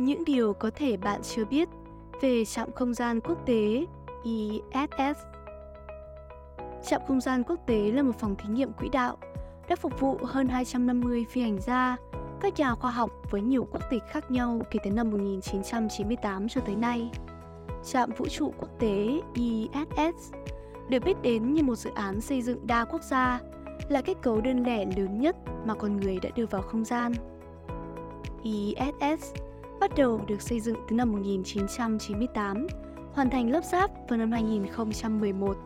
Những điều có thể bạn chưa biết về trạm không gian quốc tế ISS. Trạm không gian quốc tế là một phòng thí nghiệm quỹ đạo đã phục vụ hơn 250 phi hành gia, các nhà khoa học với nhiều quốc tịch khác nhau kể từ năm 1998 cho tới nay. Trạm vũ trụ quốc tế ISS được biết đến như một dự án xây dựng đa quốc gia, là kết cấu đơn lẻ lớn nhất mà con người đã đưa vào không gian. ISS bắt đầu được xây dựng từ năm 1998, hoàn thành lắp ráp vào năm 2011.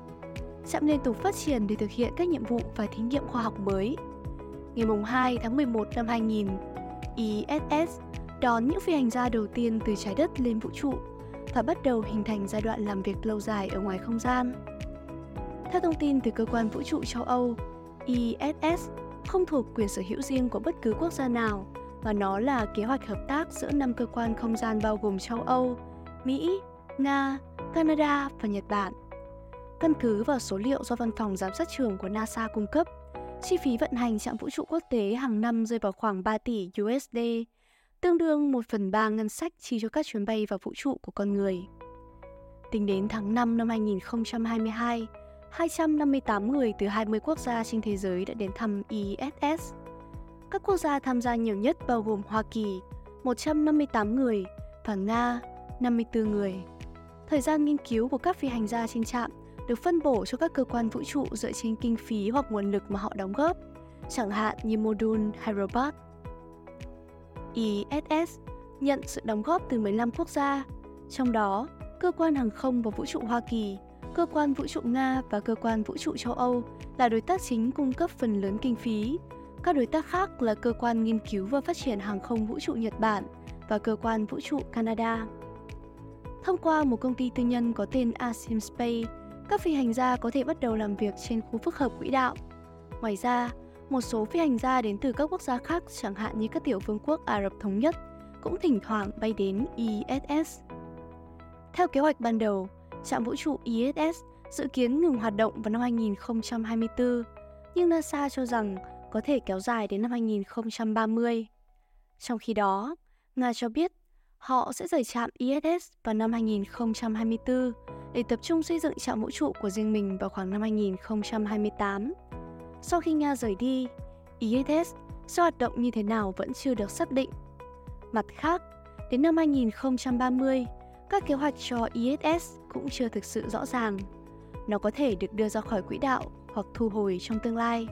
Trạm liên tục phát triển để thực hiện các nhiệm vụ và thí nghiệm khoa học mới. Ngày 2 tháng 11 năm 2000, ISS đón những phi hành gia đầu tiên từ trái đất lên vũ trụ và bắt đầu hình thành giai đoạn làm việc lâu dài ở ngoài không gian. Theo thông tin từ cơ quan vũ trụ châu Âu, ISS không thuộc quyền sở hữu riêng của bất cứ quốc gia nào và nó là kế hoạch hợp tác giữa năm cơ quan không gian bao gồm châu Âu, Mỹ, Nga, Canada và Nhật Bản. Căn cứ vào số liệu do văn phòng giám sát trưởng của NASA cung cấp, chi phí vận hành trạm vũ trụ quốc tế hàng năm rơi vào khoảng 3 tỷ USD, tương đương 1 phần 3 ngân sách chi cho các chuyến bay vào vũ trụ của con người. Tính đến tháng 5 năm 2022, 258 người từ 20 quốc gia trên thế giới đã đến thăm ISS. Các quốc gia tham gia nhiều nhất bao gồm Hoa Kỳ, 158 người, và Nga, 54 người. Thời gian nghiên cứu của các phi hành gia trên trạm được phân bổ cho các cơ quan vũ trụ dựa trên kinh phí hoặc nguồn lực mà họ đóng góp, chẳng hạn như module hay robot. ISS nhận sự đóng góp từ 15 quốc gia, trong đó cơ quan hàng không và vũ trụ Hoa Kỳ, cơ quan vũ trụ Nga và cơ quan vũ trụ châu Âu là đối tác chính cung cấp phần lớn kinh phí. Các đối tác khác là cơ quan nghiên cứu và phát triển hàng không vũ trụ Nhật Bản và cơ quan vũ trụ Canada. Thông qua một công ty tư nhân có tên Asim Space, các phi hành gia có thể bắt đầu làm việc trên khu phức hợp quỹ đạo. Ngoài ra, một số phi hành gia đến từ các quốc gia khác chẳng hạn như các tiểu vương quốc Ả Rập Thống Nhất cũng thỉnh thoảng bay đến ISS. Theo kế hoạch ban đầu, trạm vũ trụ ISS dự kiến ngừng hoạt động vào năm 2024, nhưng NASA cho rằng có thể kéo dài đến năm 2030. Trong khi đó, Nga cho biết họ sẽ rời trạm ISS vào năm 2024 để tập trung xây dựng trạm vũ trụ của riêng mình vào khoảng năm 2028. Sau khi Nga rời đi, ISS sẽ hoạt động như thế nào vẫn chưa được xác định. Mặt khác, đến năm 2030, các kế hoạch cho ISS cũng chưa thực sự rõ ràng. Nó có thể được đưa ra khỏi quỹ đạo hoặc thu hồi trong tương lai.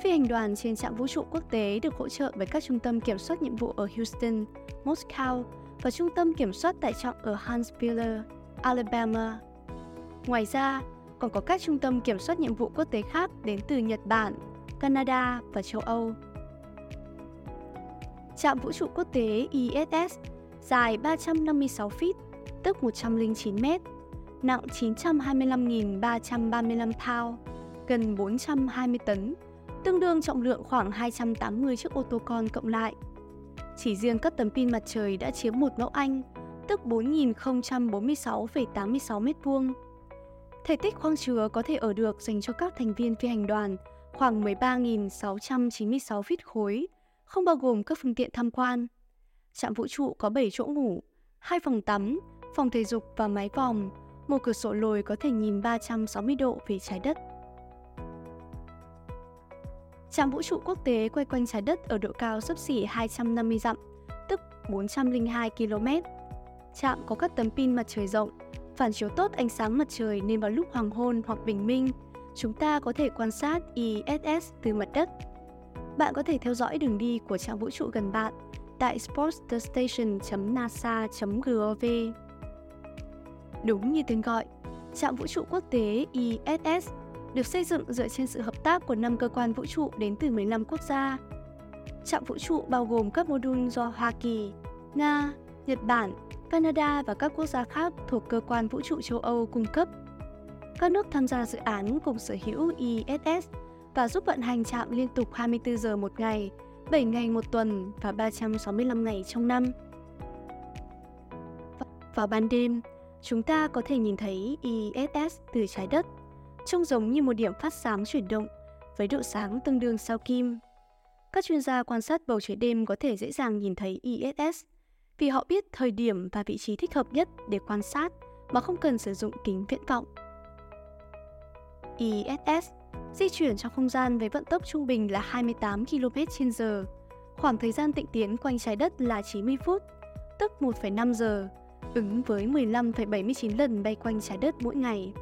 Phi hành đoàn trên trạm vũ trụ quốc tế được hỗ trợ bởi các trung tâm kiểm soát nhiệm vụ ở Houston, Moscow và trung tâm kiểm soát tải trọng ở Huntsville, Alabama. Ngoài ra, còn có các trung tâm kiểm soát nhiệm vụ quốc tế khác đến từ Nhật Bản, Canada và châu Âu. Trạm vũ trụ quốc tế ISS dài 356 feet, tức 109 mét, nặng 925.335 pound, gần 420 tấn, tương đương trọng lượng khoảng 280 chiếc ô tô con cộng lại. Chỉ riêng các tấm pin mặt trời đã chiếm một mẫu Anh, tức 4.046,86 m2. Thể tích khoang chứa có thể ở được dành cho các thành viên phi hành đoàn khoảng 13.696 feet khối, không bao gồm các phương tiện tham quan. Trạm vũ trụ có 7 chỗ ngủ, hai phòng tắm, phòng thể dục và mái vòm, một cửa sổ lồi có thể nhìn 360 độ về trái đất. Trạm vũ trụ quốc tế quay quanh trái đất ở độ cao sấp xỉ 250 dặm, tức 402 km. Trạm có các tấm pin mặt trời rộng, phản chiếu tốt ánh sáng mặt trời nên vào lúc hoàng hôn hoặc bình minh, chúng ta có thể quan sát ISS từ mặt đất. Bạn có thể theo dõi đường đi của trạm vũ trụ gần bạn tại sportsstation.nasa.gov. Đúng như tên gọi, trạm vũ trụ quốc tế ISS được xây dựng dựa trên sự hợp tác của 5 cơ quan vũ trụ đến từ 15 quốc gia. Trạm vũ trụ bao gồm các mô đun do Hoa Kỳ, Nga, Nhật Bản, Canada và các quốc gia khác thuộc cơ quan vũ trụ châu Âu cung cấp. Các nước tham gia dự án cùng sở hữu ISS và giúp vận hành trạm liên tục 24 giờ một ngày, 7 ngày một tuần và 365 ngày trong năm. Vào ban đêm, chúng ta có thể nhìn thấy ISS từ trái đất, trông giống như một điểm phát sáng chuyển động với độ sáng tương đương sao kim. Các chuyên gia quan sát bầu trời đêm có thể dễ dàng nhìn thấy ISS vì họ biết thời điểm và vị trí thích hợp nhất để quan sát mà không cần sử dụng kính viễn vọng. ISS di chuyển trong không gian với vận tốc trung bình là 28 km/h. Khoảng thời gian tịnh tiến quanh trái đất là 90 phút, tức 1,5 giờ, ứng với 15,79 lần bay quanh trái đất mỗi ngày.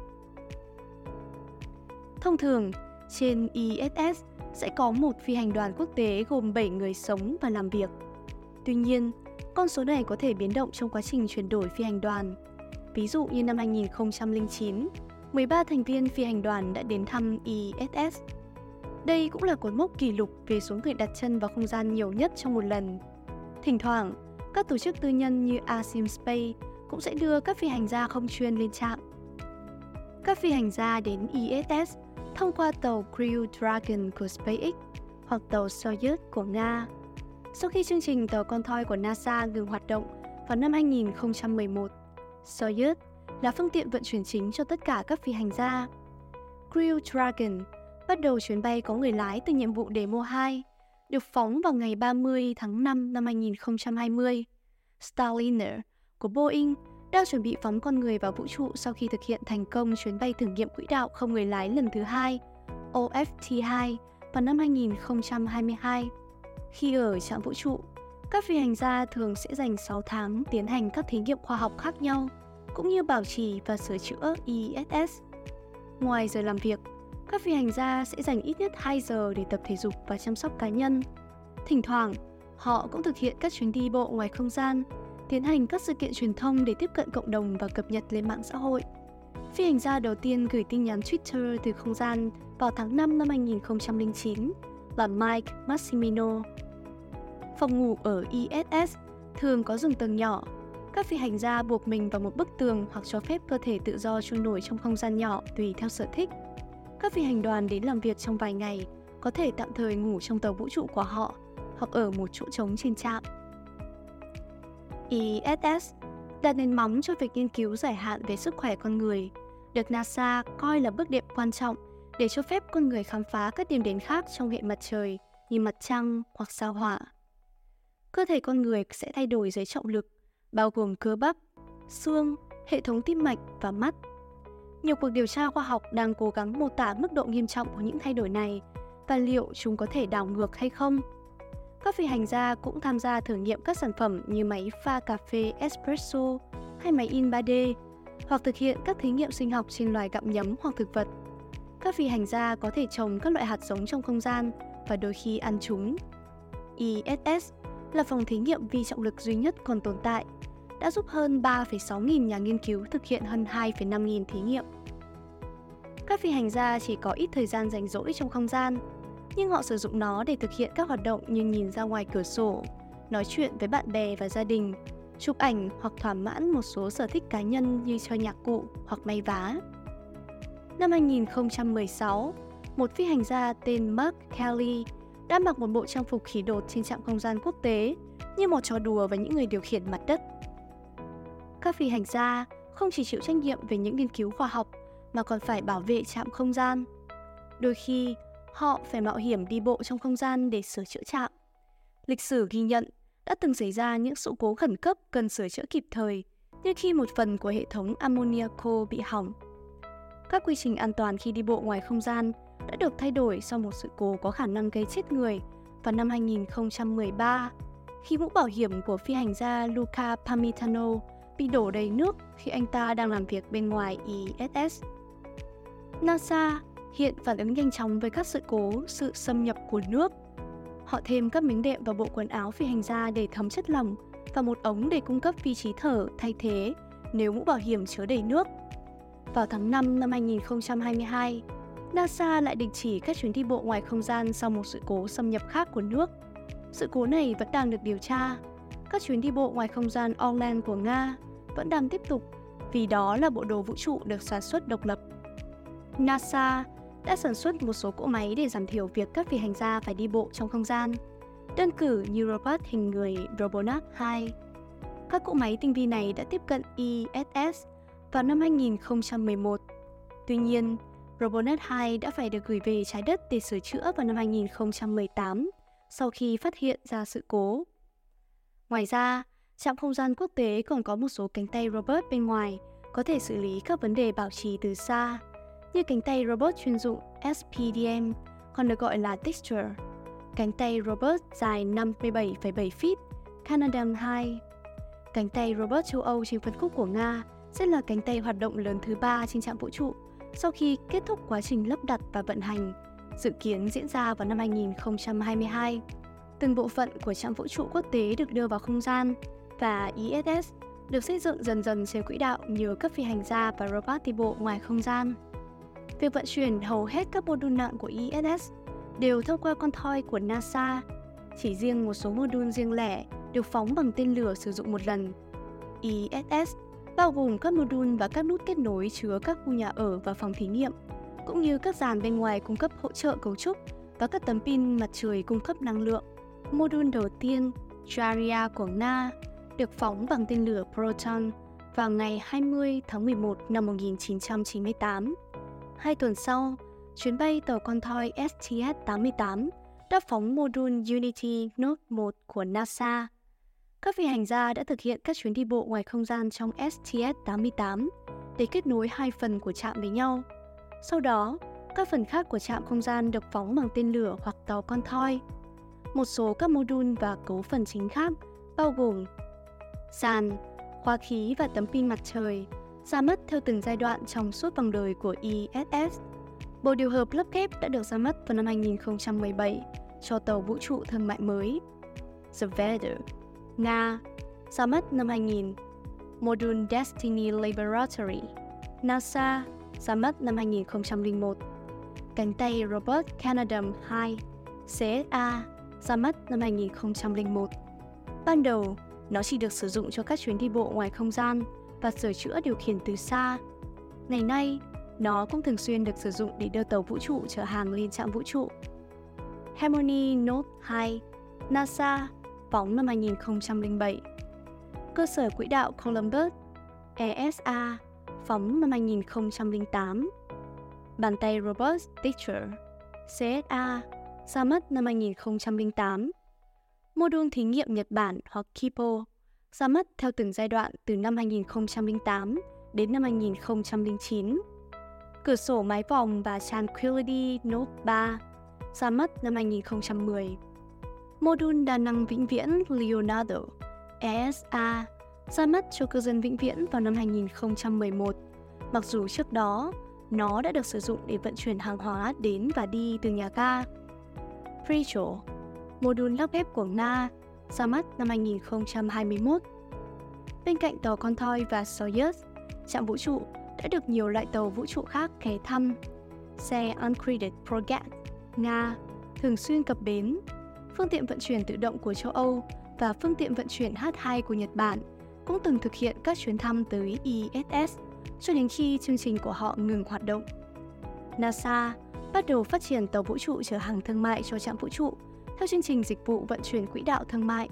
Thông thường, trên ISS sẽ có một phi hành đoàn quốc tế gồm 7 người sống và làm việc. Tuy nhiên, con số này có thể biến động trong quá trình chuyển đổi phi hành đoàn. Ví dụ như năm 2009, 13 thành viên phi hành đoàn đã đến thăm ISS. Đây cũng là cột mốc kỷ lục về số người đặt chân vào không gian nhiều nhất trong một lần. Thỉnh thoảng, các tổ chức tư nhân như Asim Space cũng sẽ đưa các phi hành gia không chuyên lên trạm. Các phi hành gia đến ISS thông qua tàu Crew Dragon của SpaceX hoặc tàu Soyuz của Nga. Sau khi chương trình tàu con thoi của NASA ngừng hoạt động vào năm 2011, Soyuz là phương tiện vận chuyển chính cho tất cả các phi hành gia. Crew Dragon bắt đầu chuyến bay có người lái từ nhiệm vụ Demo 2, được phóng vào ngày 30 tháng 5 năm 2020. Starliner của Boeing đang chuẩn bị phóng con người vào vũ trụ sau khi thực hiện thành công chuyến bay thử nghiệm quỹ đạo không người lái lần thứ hai, OFT-2, vào năm 2022. Khi ở trạm vũ trụ, các phi hành gia thường sẽ dành 6 tháng tiến hành các thí nghiệm khoa học khác nhau, cũng như bảo trì và sửa chữa ISS. Ngoài giờ làm việc, các phi hành gia sẽ dành ít nhất 2 giờ để tập thể dục và chăm sóc cá nhân. Thỉnh thoảng, họ cũng thực hiện các chuyến đi bộ ngoài không gian tiến hành các sự kiện truyền thông để tiếp cận cộng đồng và cập nhật lên mạng xã hội. Phi hành gia đầu tiên gửi tin nhắn Twitter từ không gian vào tháng 5 năm 2009 là Mike Massimino. Phòng ngủ ở ISS thường có giường tầng nhỏ. Các phi hành gia buộc mình vào một bức tường hoặc cho phép cơ thể tự do trôi nổi trong không gian nhỏ tùy theo sở thích. Các phi hành đoàn đến làm việc trong vài ngày, có thể tạm thời ngủ trong tàu vũ trụ của họ hoặc ở một chỗ trống trên trạm. ISS là nền móng cho việc nghiên cứu dài hạn về sức khỏe con người, được NASA coi là bước đệm quan trọng để cho phép con người khám phá các điểm đến khác trong hệ mặt trời như mặt trăng hoặc sao hỏa. Cơ thể con người sẽ thay đổi dưới trọng lực, bao gồm cơ bắp, xương, hệ thống tim mạch và mắt. Nhiều cuộc điều tra khoa học đang cố gắng mô tả mức độ nghiêm trọng của những thay đổi này và liệu chúng có thể đảo ngược hay không. Các phi hành gia cũng tham gia thử nghiệm các sản phẩm như máy pha cà phê espresso hay máy in 3D, hoặc thực hiện các thí nghiệm sinh học trên loài gặm nhấm hoặc thực vật. Các phi hành gia có thể trồng các loại hạt giống trong không gian và đôi khi ăn chúng. ISS là phòng thí nghiệm vi trọng lực duy nhất còn tồn tại, đã giúp hơn 3,6 nghìn nhà nghiên cứu thực hiện hơn 2,5 nghìn thí nghiệm. Các phi hành gia chỉ có ít thời gian rảnh rỗi trong không gian, nhưng họ sử dụng nó để thực hiện các hoạt động như nhìn ra ngoài cửa sổ, nói chuyện với bạn bè và gia đình, chụp ảnh hoặc thỏa mãn một số sở thích cá nhân như chơi nhạc cụ hoặc may vá. Năm 2016, một phi hành gia tên Mark Kelly đã mặc một bộ trang phục khí đột trên trạm không gian quốc tế như một trò đùa với những người điều khiển mặt đất. Các phi hành gia không chỉ chịu trách nhiệm về những nghiên cứu khoa học mà còn phải bảo vệ trạm không gian. Đôi khi, họ phải mạo hiểm đi bộ trong không gian để sửa chữa trạm. Lịch sử ghi nhận đã từng xảy ra những sự cố khẩn cấp cần sửa chữa kịp thời, như khi một phần của hệ thống ammoniaco bị hỏng. Các quy trình an toàn khi đi bộ ngoài không gian đã được thay đổi sau một sự cố có khả năng gây chết người vào năm 2013, khi mũ bảo hiểm của phi hành gia Luca Pamitano bị đổ đầy nước khi anh ta đang làm việc bên ngoài ISS. NASA hiện phản ứng nhanh chóng với các sự cố, sự xâm nhập của nước. Họ thêm các miếng đệm vào bộ quần áo phi hành gia để thấm chất lỏng và một ống để cung cấp vị trí thở thay thế nếu mũ bảo hiểm chứa đầy nước. Vào tháng 5 năm 2022, NASA lại đình chỉ các chuyến đi bộ ngoài không gian sau một sự cố xâm nhập khác của nước. Sự cố này vẫn đang được điều tra. Các chuyến đi bộ ngoài không gian Orlan của Nga vẫn đang tiếp tục vì đó là bộ đồ vũ trụ được sản xuất độc lập. NASA đã sản xuất một số cỗ máy để giảm thiểu việc các phi hành gia phải đi bộ trong không gian. Đơn cử như robot hình người Robonaut 2. Các cỗ máy tinh vi này đã tiếp cận ISS vào năm 2011. Tuy nhiên, Robonaut 2 đã phải được gửi về trái đất để sửa chữa vào năm 2018 sau khi phát hiện ra sự cố. Ngoài ra, Trạm không gian quốc tế còn có một số cánh tay robot bên ngoài có thể xử lý các vấn đề bảo trì từ xa, như cánh tay robot chuyên dụng SPDM, còn được gọi là texture cánh tay robot dài 57,7 feet, Canadarm 2. Cánh tay robot châu Âu trên phân khúc của Nga sẽ là cánh tay hoạt động lớn thứ ba trên trạm vũ trụ sau khi kết thúc quá trình lắp đặt và vận hành, dự kiến diễn ra vào năm 2022. Từng bộ phận của trạm vũ trụ quốc tế được đưa vào không gian và ISS được xây dựng dần dần trên quỹ đạo nhờ các phi hành gia và robot đi bộ ngoài không gian. Việc vận chuyển hầu hết các mô đun nặng của ISS đều thông qua con thoi của NASA. Chỉ riêng một số mô đun riêng lẻ được phóng bằng tên lửa sử dụng một lần. ISS bao gồm các mô đun và các nút kết nối chứa các khu nhà ở và phòng thí nghiệm, cũng như các dàn bên ngoài cung cấp hỗ trợ cấu trúc và các tấm pin mặt trời cung cấp năng lượng. Mô đun đầu tiên, Charia của Nga, được phóng bằng tên lửa Proton vào ngày 20 tháng 11 năm 1998. Hai tuần sau, chuyến bay tàu con thoi STS-88 đã phóng mô đun Unity Note 1 của NASA. Các phi hành gia đã thực hiện các chuyến đi bộ ngoài không gian trong STS-88 để kết nối hai phần của trạm với nhau. Sau đó, các phần khác của trạm không gian được phóng bằng tên lửa hoặc tàu con thoi. Một số các mô đun và cấu phần chính khác bao gồm sàn, khoa khí và tấm pin mặt trời ra mắt theo từng giai đoạn trong suốt vòng đời của ISS. Bộ điều hợp lớp kép đã được ra mắt vào năm 2017 cho tàu vũ trụ thương mại mới The Vader, Nga, ra mắt năm 2000. Module Destiny Laboratory, NASA, ra mắt năm 2001. Cánh tay robot Canadarm 2, CSA, ra mắt năm 2001. Ban đầu, nó chỉ được sử dụng cho các chuyến đi bộ ngoài không gian và sửa chữa điều khiển từ xa. Ngày nay, nó cũng thường xuyên được sử dụng để đưa tàu vũ trụ chở hàng lên trạm vũ trụ. Harmony Note 2, NASA, phóng năm 2007. Cơ sở quỹ đạo Columbus, ESA, phóng năm 2008. Bàn tay robot Stitcher, CSA, ra mắt năm 2008. Mô đun thí nghiệm Nhật Bản hoặc KIPO ra mắt theo từng giai đoạn từ năm 2008 đến năm 2009. Cửa sổ mái vòng và Tranquility Note 3 ra mắt năm 2010. Mô đun đa năng vĩnh viễn Leonardo ESA ra mắt cho cư dân vĩnh viễn vào năm 2011, mặc dù trước đó nó đã được sử dụng để vận chuyển hàng hóa đến và đi từ nhà ga. Rachel, mô đun lắp ghép của Nga, ra mắt năm 2021. Bên cạnh tàu con thoi và Soyuz, trạm vũ trụ đã được nhiều loại tàu vũ trụ khác ghé thăm. Xe Uncredited Progat, Nga, thường xuyên cập bến. Phương tiện vận chuyển tự động của châu Âu và phương tiện vận chuyển H2 của Nhật Bản cũng từng thực hiện các chuyến thăm tới ISS cho đến khi chương trình của họ ngừng hoạt động. NASA bắt đầu phát triển tàu vũ trụ chở hàng thương mại cho trạm vũ trụ theo chương trình dịch vụ vận chuyển quỹ đạo thương mại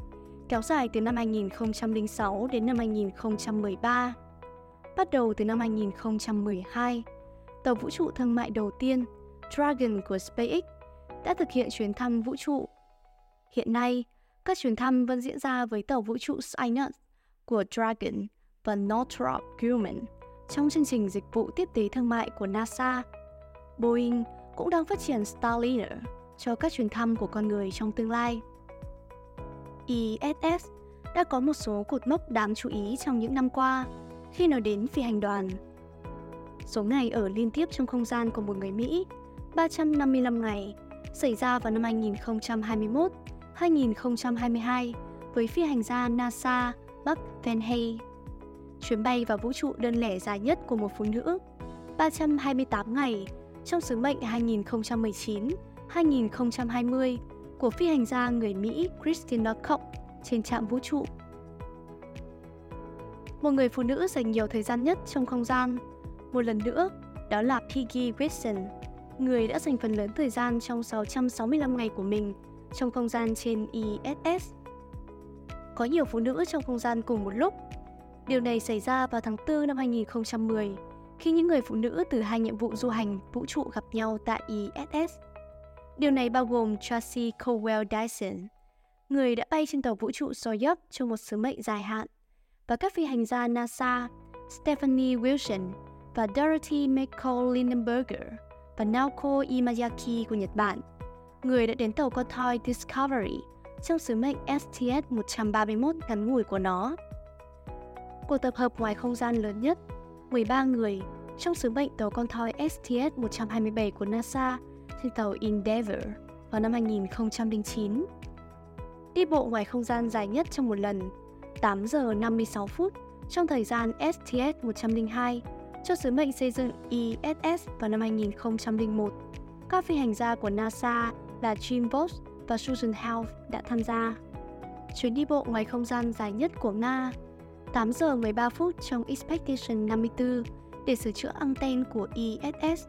kéo dài từ năm 2006 đến năm 2013. Bắt đầu từ năm 2012, tàu vũ trụ thương mại đầu tiên Dragon của SpaceX đã thực hiện chuyến thăm vũ trụ. Hiện nay, các chuyến thăm vẫn diễn ra với tàu vũ trụ Synod của Dragon và Northrop Grumman trong chương trình dịch vụ tiếp tế thương mại của NASA. Boeing cũng đang phát triển Starliner cho các chuyến thăm của con người trong tương lai. ISS đã có một số cột mốc đáng chú ý trong những năm qua khi nói đến phi hành đoàn. Số ngày ở liên tiếp trong không gian của một người Mỹ, 355 ngày, xảy ra vào năm 2021, 2022 với phi hành gia NASA Buck Van Chuyến bay vào vũ trụ đơn lẻ dài nhất của một phụ nữ, 328 ngày trong sứ mệnh 2020 của phi hành gia người Mỹ Christina Koch trên trạm vũ trụ. Một người phụ nữ dành nhiều thời gian nhất trong không gian. Một lần nữa, đó là Peggy Whitson, người đã dành phần lớn thời gian trong 665 ngày của mình trong không gian trên ISS. Có nhiều phụ nữ trong không gian cùng một lúc. Điều này xảy ra vào tháng 4 năm 2010, khi những người phụ nữ từ hai nhiệm vụ du hành vũ trụ gặp nhau tại ISS. Điều này bao gồm Tracy Cowell Dyson, người đã bay trên tàu vũ trụ Soyuz trong một sứ mệnh dài hạn, và các phi hành gia NASA Stephanie Wilson và Dorothy McCall Lindenberger và Naoko Imayaki của Nhật Bản, người đã đến tàu con thoi Discovery trong sứ mệnh STS-131 ngắn ngủi của nó. Cuộc tập hợp ngoài không gian lớn nhất, 13 người trong sứ mệnh tàu con thoi STS-127 của NASA trên tàu Endeavour vào năm 2009. Đi bộ ngoài không gian dài nhất trong một lần, 8 giờ 56 phút trong thời gian STS-102 cho sứ mệnh xây dựng ISS vào năm 2001. Các phi hành gia của NASA là Jim Boss và Susan Health đã tham gia. Chuyến đi bộ ngoài không gian dài nhất của Nga 8 giờ 13 phút trong Expedition 54 để sửa chữa anten của ISS.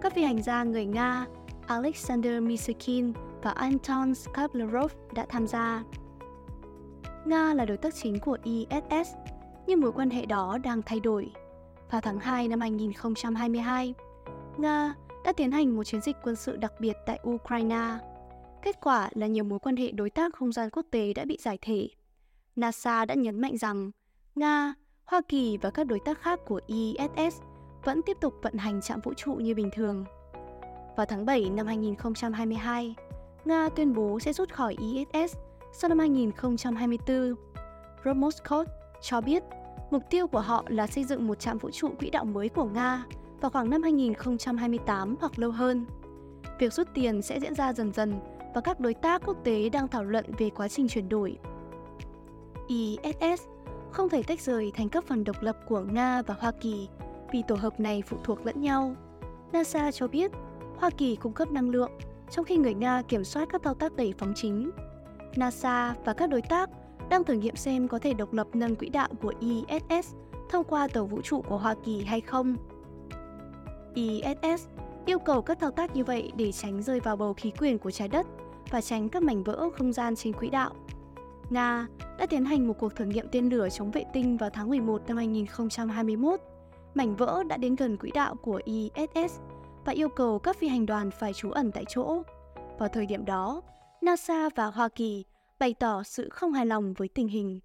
Các phi hành gia người Nga Alexander Miskin và Anton Skablarov đã tham gia. Nga là đối tác chính của ISS, nhưng mối quan hệ đó đang thay đổi. Vào tháng 2 năm 2022, Nga đã tiến hành một chiến dịch quân sự đặc biệt tại Ukraine. Kết quả là nhiều mối quan hệ đối tác không gian quốc tế đã bị giải thể. NASA đã nhấn mạnh rằng Nga, Hoa Kỳ và các đối tác khác của ISS vẫn tiếp tục vận hành trạm vũ trụ như bình thường. Vào tháng 7 năm 2022, Nga tuyên bố sẽ rút khỏi ISS sau năm 2024. Roscosmos cho biết mục tiêu của họ là xây dựng một trạm vũ trụ quỹ đạo mới của Nga vào khoảng năm 2028 hoặc lâu hơn. Việc rút tiền sẽ diễn ra dần dần và các đối tác quốc tế đang thảo luận về quá trình chuyển đổi. ISS không thể tách rời thành các phần độc lập của Nga và Hoa Kỳ vì tổ hợp này phụ thuộc lẫn nhau. NASA cho biết Hoa Kỳ cung cấp năng lượng, trong khi người Nga kiểm soát các thao tác đẩy phóng chính. NASA và các đối tác đang thử nghiệm xem có thể độc lập nâng quỹ đạo của ISS thông qua tàu vũ trụ của Hoa Kỳ hay không. ISS yêu cầu các thao tác như vậy để tránh rơi vào bầu khí quyển của trái đất và tránh các mảnh vỡ không gian trên quỹ đạo. Nga đã tiến hành một cuộc thử nghiệm tên lửa chống vệ tinh vào tháng 11 năm 2021. Mảnh vỡ đã đến gần quỹ đạo của ISS và yêu cầu các phi hành đoàn phải trú ẩn tại chỗ. Vào thời điểm đó, NASA và Hoa Kỳ bày tỏ sự không hài lòng với tình hình